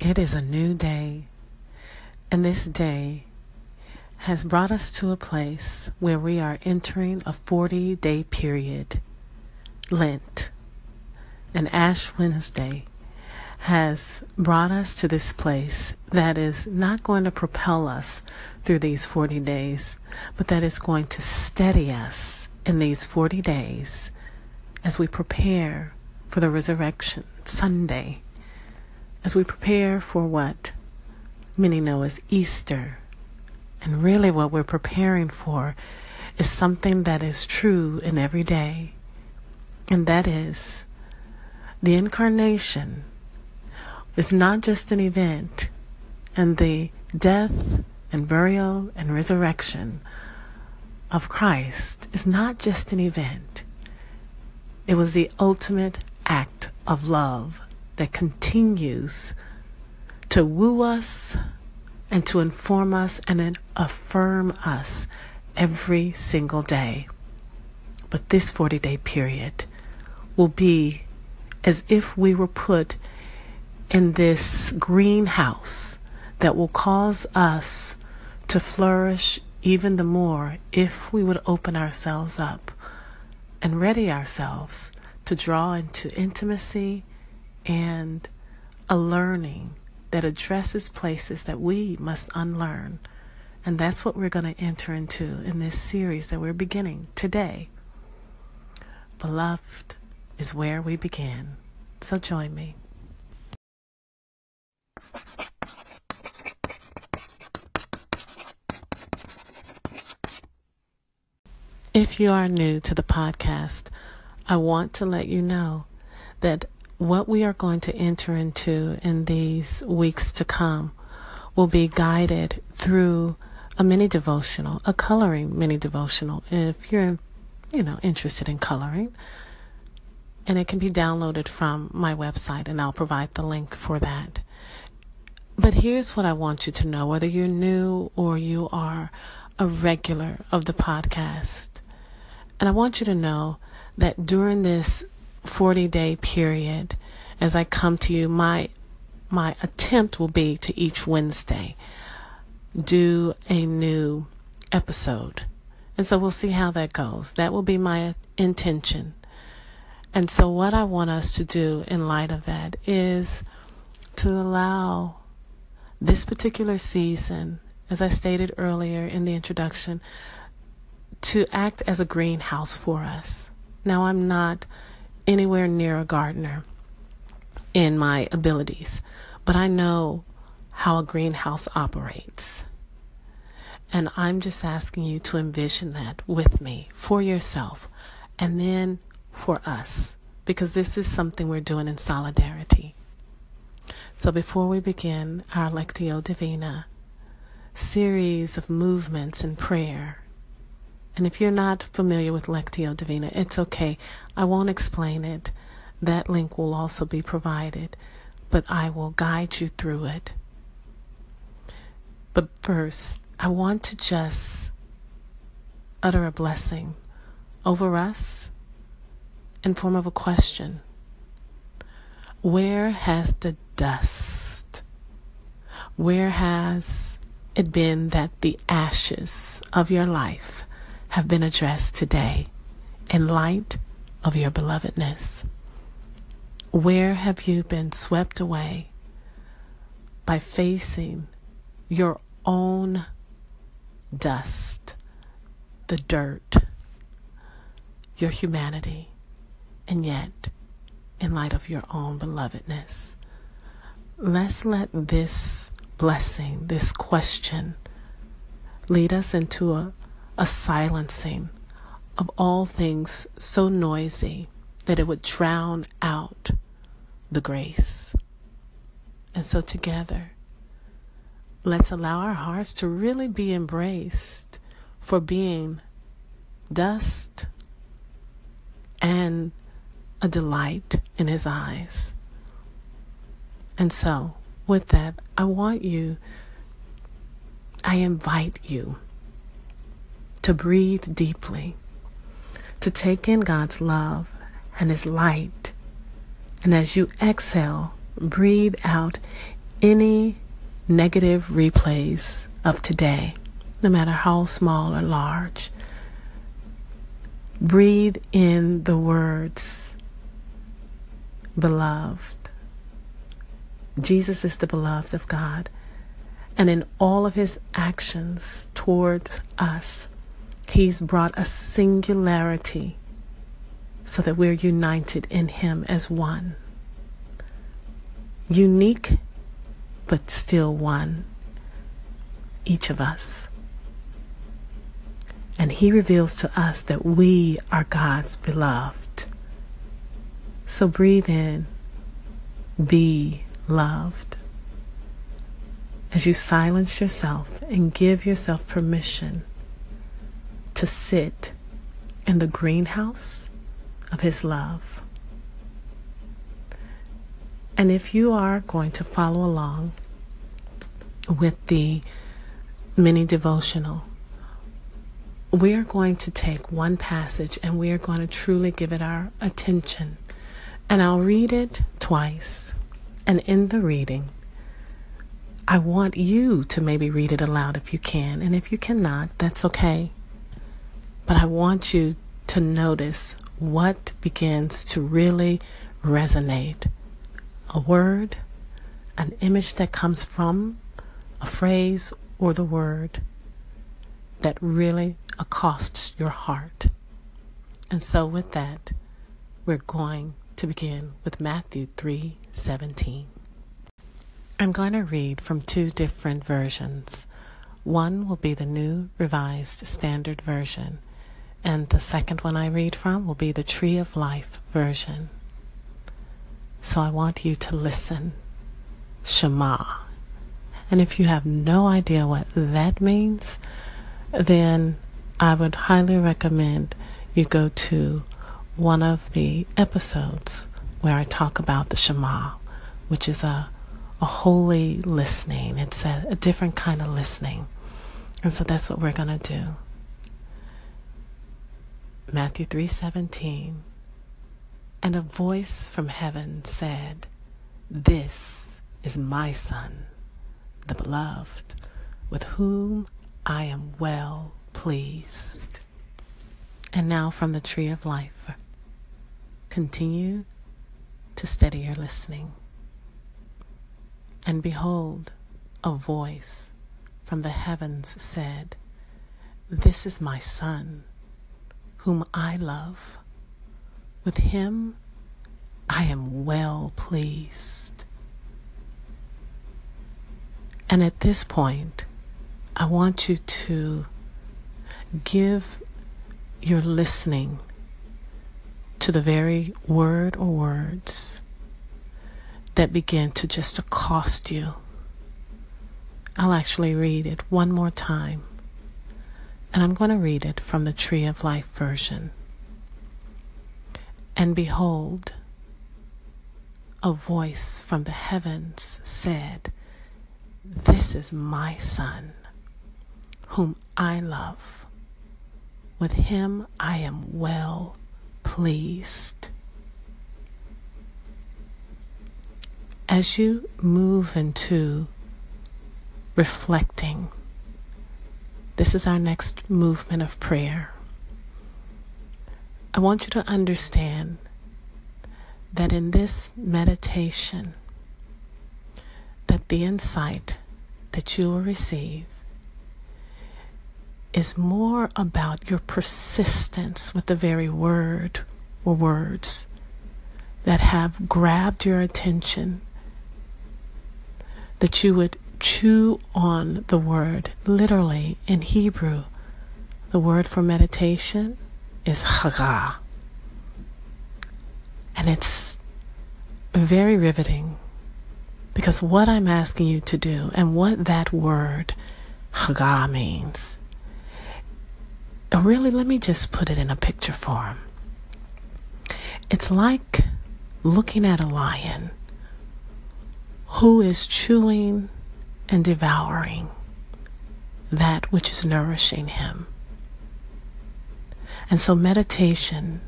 It is a new day, and this day has brought us to a place where we are entering a 40 day period, Lent. And Ash Wednesday has brought us to this place that is not going to propel us through these 40 days, but that is going to steady us in these 40 days as we prepare for the resurrection Sunday as we prepare for what many know as Easter. And really, what we're preparing for is something that is true in every day, and that is the incarnation is not just an event, and the death and burial and resurrection of Christ is not just an event. It was the ultimate act of love that continues to woo us and to inform us and affirm us every single day. But this 40 day period will be as if we were put in this greenhouse that will cause us to flourish even the more if we would open ourselves up and ready ourselves to draw into intimacy and a learning that addresses places that we must unlearn. And that's what we're going to enter into in this series that we're beginning today. Beloved is where we begin. So join me. If you are new to the podcast, I want to let you know that what we are going to enter into in these weeks to come will be guided through a mini devotional, a coloring mini devotional. And if you're, you know, interested in coloring, and it can be downloaded from my website, and I'll provide the link for that. But here's what I want you to know whether you're new or you are a regular of the podcast. And I want you to know that during this 40 day period as I come to you. My my attempt will be to each Wednesday do a new episode. And so we'll see how that goes. That will be my intention. And so what I want us to do in light of that is to allow this particular season, as I stated earlier in the introduction, to act as a greenhouse for us. Now, I'm not anywhere near a gardener in my abilities, but I know how a greenhouse operates. And I'm just asking you to envision that with me for yourself and then for us, because this is something we're doing in solidarity. So before we begin our Lectio Divina series of movements and prayer, and if you're not familiar with Lectio Divina, it's okay. I won't explain it. That link will also be provided, but I will guide you through it. But first, I want to just utter a blessing over us in form of a question. Where has the dust? Where has it been that the ashes of your life have been addressed today in light of your belovedness? Where have you been swept away by facing your own dust, the dirt, your humanity, and yet in light of your own belovedness? Let's let this blessing, this question, lead us into a a silencing of all things so noisy that it would drown out the grace. And so, together, let's allow our hearts to really be embraced for being dust and a delight in His eyes. And so, with that, I want you, I invite you to breathe deeply, to take in God's love and His light. And as you exhale, breathe out any negative replays of today, no matter how small or large. Breathe in the words, beloved. Jesus is the beloved of God. And in all of his actions toward us, he's brought a singularity so that we're united in him as one. Unique, but still one, each of us. And he reveals to us that we are God's beloved. So breathe in, be loved as you silence yourself and give yourself permission to sit in the greenhouse of His love. And if you are going to follow along with the mini devotional, we are going to take one passage and we are going to truly give it our attention. And I'll read it twice. And in the reading, I want you to maybe read it aloud if you can. And if you cannot, that's okay. But I want you to notice what begins to really resonate a word, an image that comes from a phrase or the word that really accosts your heart. And so, with that, we're going to begin with Matthew 3:17. I'm going to read from two different versions. One will be the New Revised Standard Version, and the second one I read from will be the Tree of Life version. So I want you to listen. Shema. And if you have no idea what that means, then I would highly recommend you go to one of the episodes where I talk about the Shema, which is a a holy listening. It's a, a different kind of listening. And so that's what we're going to do. Matthew 3:17 And a voice from heaven said, "This is my son, the beloved, with whom I am well pleased." And now from the tree of life, continue to steady your listening. And behold, a voice from the heavens said, This is my Son, whom I love. With him I am well pleased. And at this point, I want you to give your listening to the very word or words that begin to just accost you. I'll actually read it one more time. And I'm going to read it from the Tree of Life version. And behold, a voice from the heavens said, This is my Son, whom I love. With him I am well pleased. as you move into reflecting, this is our next movement of prayer. I want you to understand that in this meditation, that the insight that you will receive is more about your persistence with the very word or words that have grabbed your attention that you would chew on the word. Literally, in Hebrew, the word for meditation is haga. And it's very riveting because what I'm asking you to do and what that word haga means, oh, really, let me just put it in a picture form. It's like looking at a lion who is chewing and devouring that which is nourishing him. And so meditation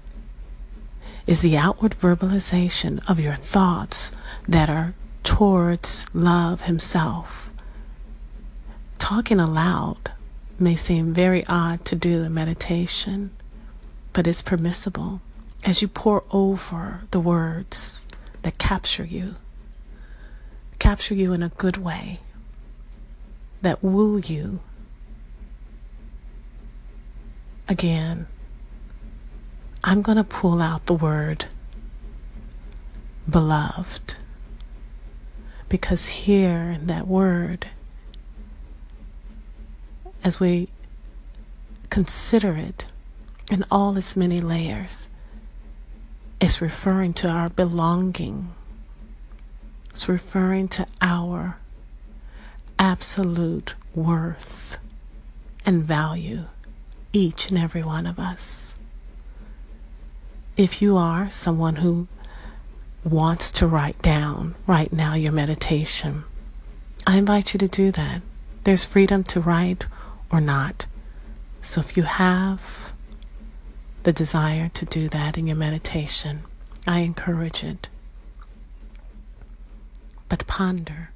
is the outward verbalization of your thoughts that are towards love himself. Talking aloud may seem very odd to do in meditation, but it's permissible as you pour over the words that capture you, capture you in a good way, that woo you. Again, I'm going to pull out the word beloved because here in that word, as we consider it in all its many layers, it's referring to our belonging. It's referring to our absolute worth and value, each and every one of us. If you are someone who wants to write down right now your meditation, I invite you to do that. There's freedom to write or not. So if you have the desire to do that in your meditation, I encourage it. But ponder.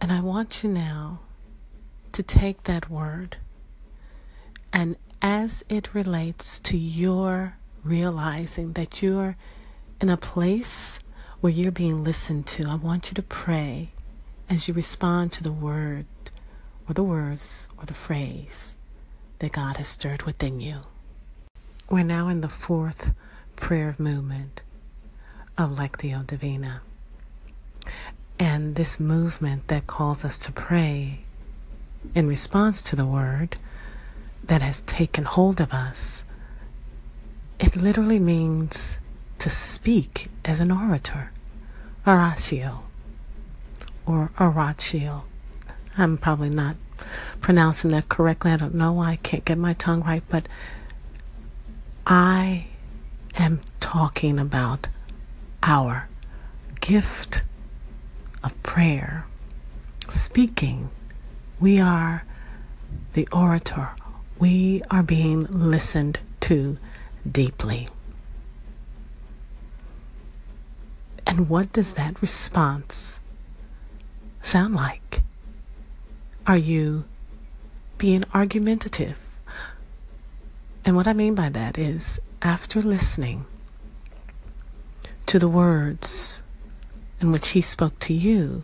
And I want you now to take that word and as it relates to your realizing that you're in a place where you're being listened to, I want you to pray as you respond to the word or the words or the phrase that God has stirred within you. We're now in the fourth prayer movement of Lectio Divina. And this movement that calls us to pray in response to the word that has taken hold of us, it literally means to speak as an orator, oratio, or oratio. I'm probably not pronouncing that correctly. I don't know why I can't get my tongue right, but I am talking about our gift of prayer, speaking. We are the orator. We are being listened to deeply. And what does that response sound like? Are you being argumentative? And what I mean by that is after listening to the words in which he spoke to you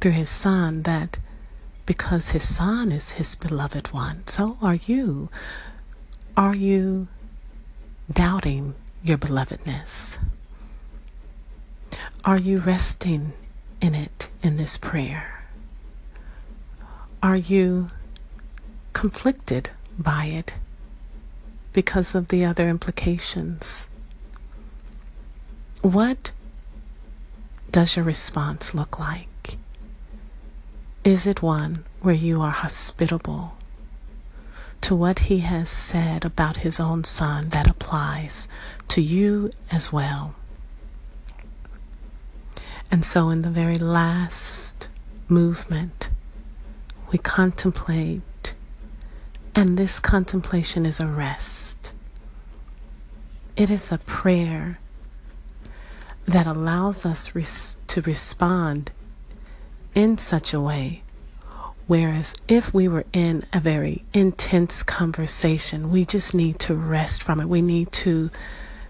through his son, that because his son is his beloved one, so are you. Are you doubting your belovedness? Are you resting in it in this prayer? Are you conflicted by it because of the other implications? What does your response look like? Is it one where you are hospitable to what he has said about his own son that applies to you as well? And so, in the very last movement, we contemplate, and this contemplation is a rest. It is a prayer that allows us res- to respond in such a way. Whereas if we were in a very intense conversation, we just need to rest from it. We need to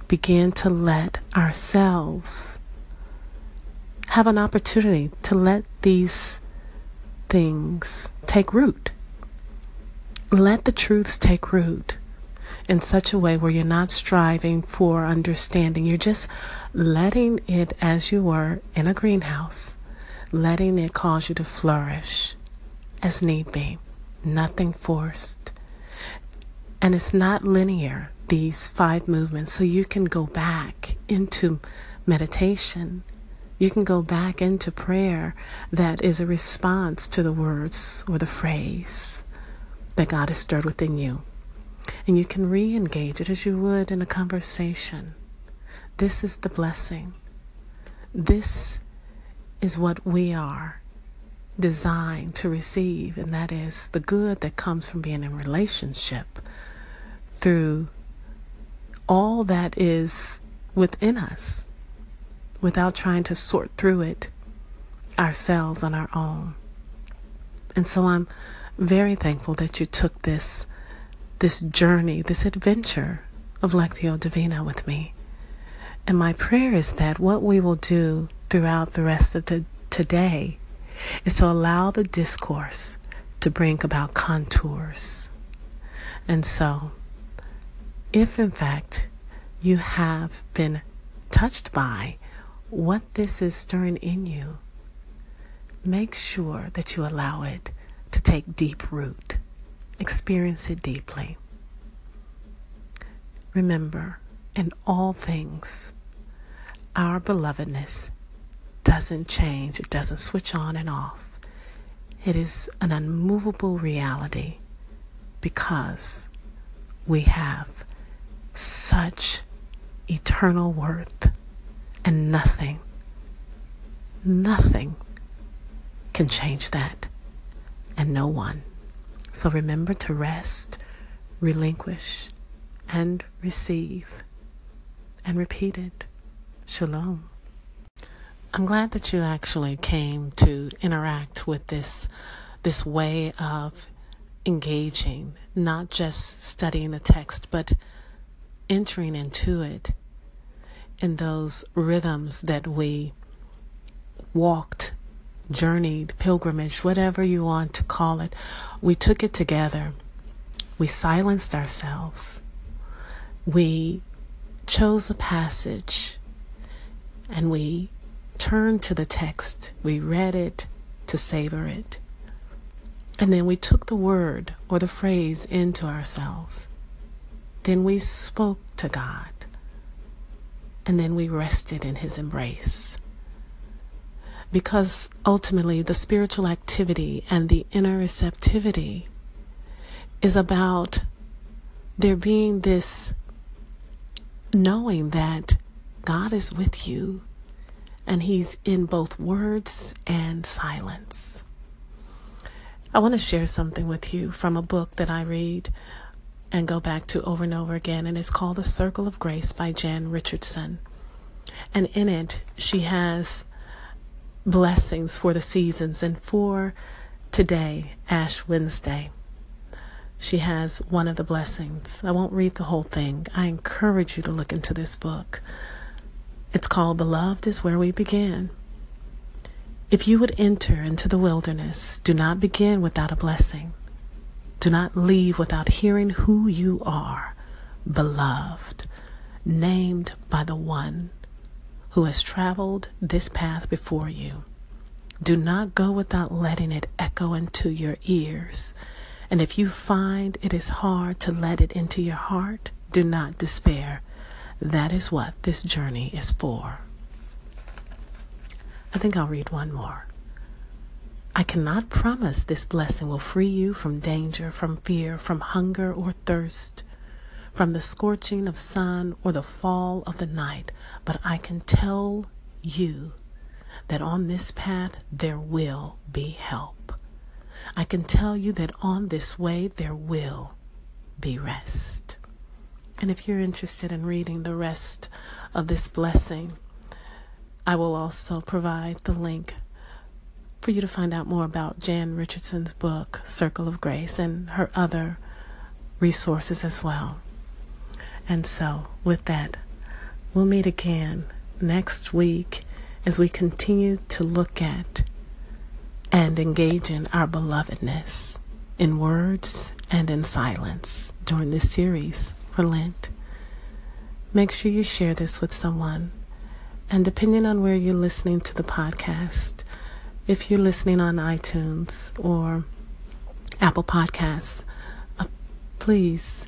begin to let ourselves have an opportunity to let these things take root. Let the truths take root in such a way where you're not striving for understanding. You're just letting it as you were in a greenhouse, letting it cause you to flourish as need be. Nothing forced. And it's not linear, these five movements. So you can go back into meditation you can go back into prayer that is a response to the words or the phrase that God has stirred within you. And you can re engage it as you would in a conversation. This is the blessing. This is what we are designed to receive, and that is the good that comes from being in relationship through all that is within us without trying to sort through it ourselves on our own. And so I'm very thankful that you took this this journey, this adventure of Lectio Divina with me. And my prayer is that what we will do throughout the rest of the today is to allow the discourse to bring about contours. And so, if in fact you have been touched by what this is stirring in you, make sure that you allow it to take deep root. Experience it deeply. Remember, in all things, our belovedness doesn't change, it doesn't switch on and off. It is an unmovable reality because we have such eternal worth and nothing, nothing can change that and no one. So remember to rest, relinquish, and receive, and repeat it. Shalom. I'm glad that you actually came to interact with this this way of engaging, not just studying the text, but entering into it in those rhythms that we walked journeyed, pilgrimage, whatever you want to call it. We took it together. We silenced ourselves. We chose a passage and we turned to the text. We read it to savor it. And then we took the word or the phrase into ourselves. Then we spoke to God. And then we rested in his embrace because ultimately the spiritual activity and the inner receptivity is about there being this knowing that God is with you and He's in both words and silence. I want to share something with you from a book that I read and go back to over and over again, and it's called The Circle of Grace by Jan Richardson. And in it, she has blessings for the seasons and for today, Ash Wednesday. She has one of the blessings. I won't read the whole thing. I encourage you to look into this book. It's called Beloved is Where We Begin. If you would enter into the wilderness, do not begin without a blessing. Do not leave without hearing who you are, beloved, named by the one who has traveled this path before you. Do not go without letting it echo into your ears. And if you find it is hard to let it into your heart, do not despair. That is what this journey is for. I think I'll read one more. I cannot promise this blessing will free you from danger, from fear, from hunger or thirst, from the scorching of sun or the fall of the night, but I can tell you that on this path there will be help. I can tell you that on this way there will be rest. And if you're interested in reading the rest of this blessing, I will also provide the link for you to find out more about Jan Richardson's book, Circle of Grace, and her other resources as well. And so, with that, we'll meet again next week as we continue to look at and engage in our belovedness in words and in silence during this series for Lent. Make sure you share this with someone. And depending on where you're listening to the podcast, if you're listening on iTunes or Apple Podcasts, uh, please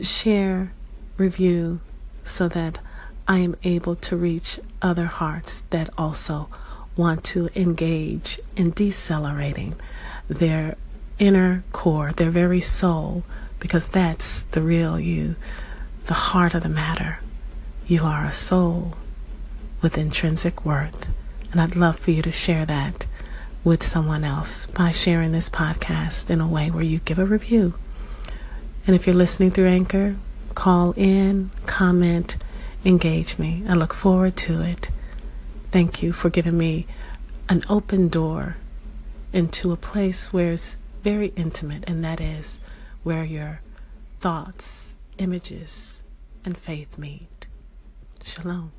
share review so that I am able to reach other hearts that also want to engage in decelerating their inner core, their very soul, because that's the real you, the heart of the matter. You are a soul with intrinsic worth. And I'd love for you to share that with someone else by sharing this podcast in a way where you give a review. And if you're listening through Anchor, call in, comment, engage me. I look forward to it. Thank you for giving me an open door into a place where it's very intimate, and that is where your thoughts, images, and faith meet. Shalom.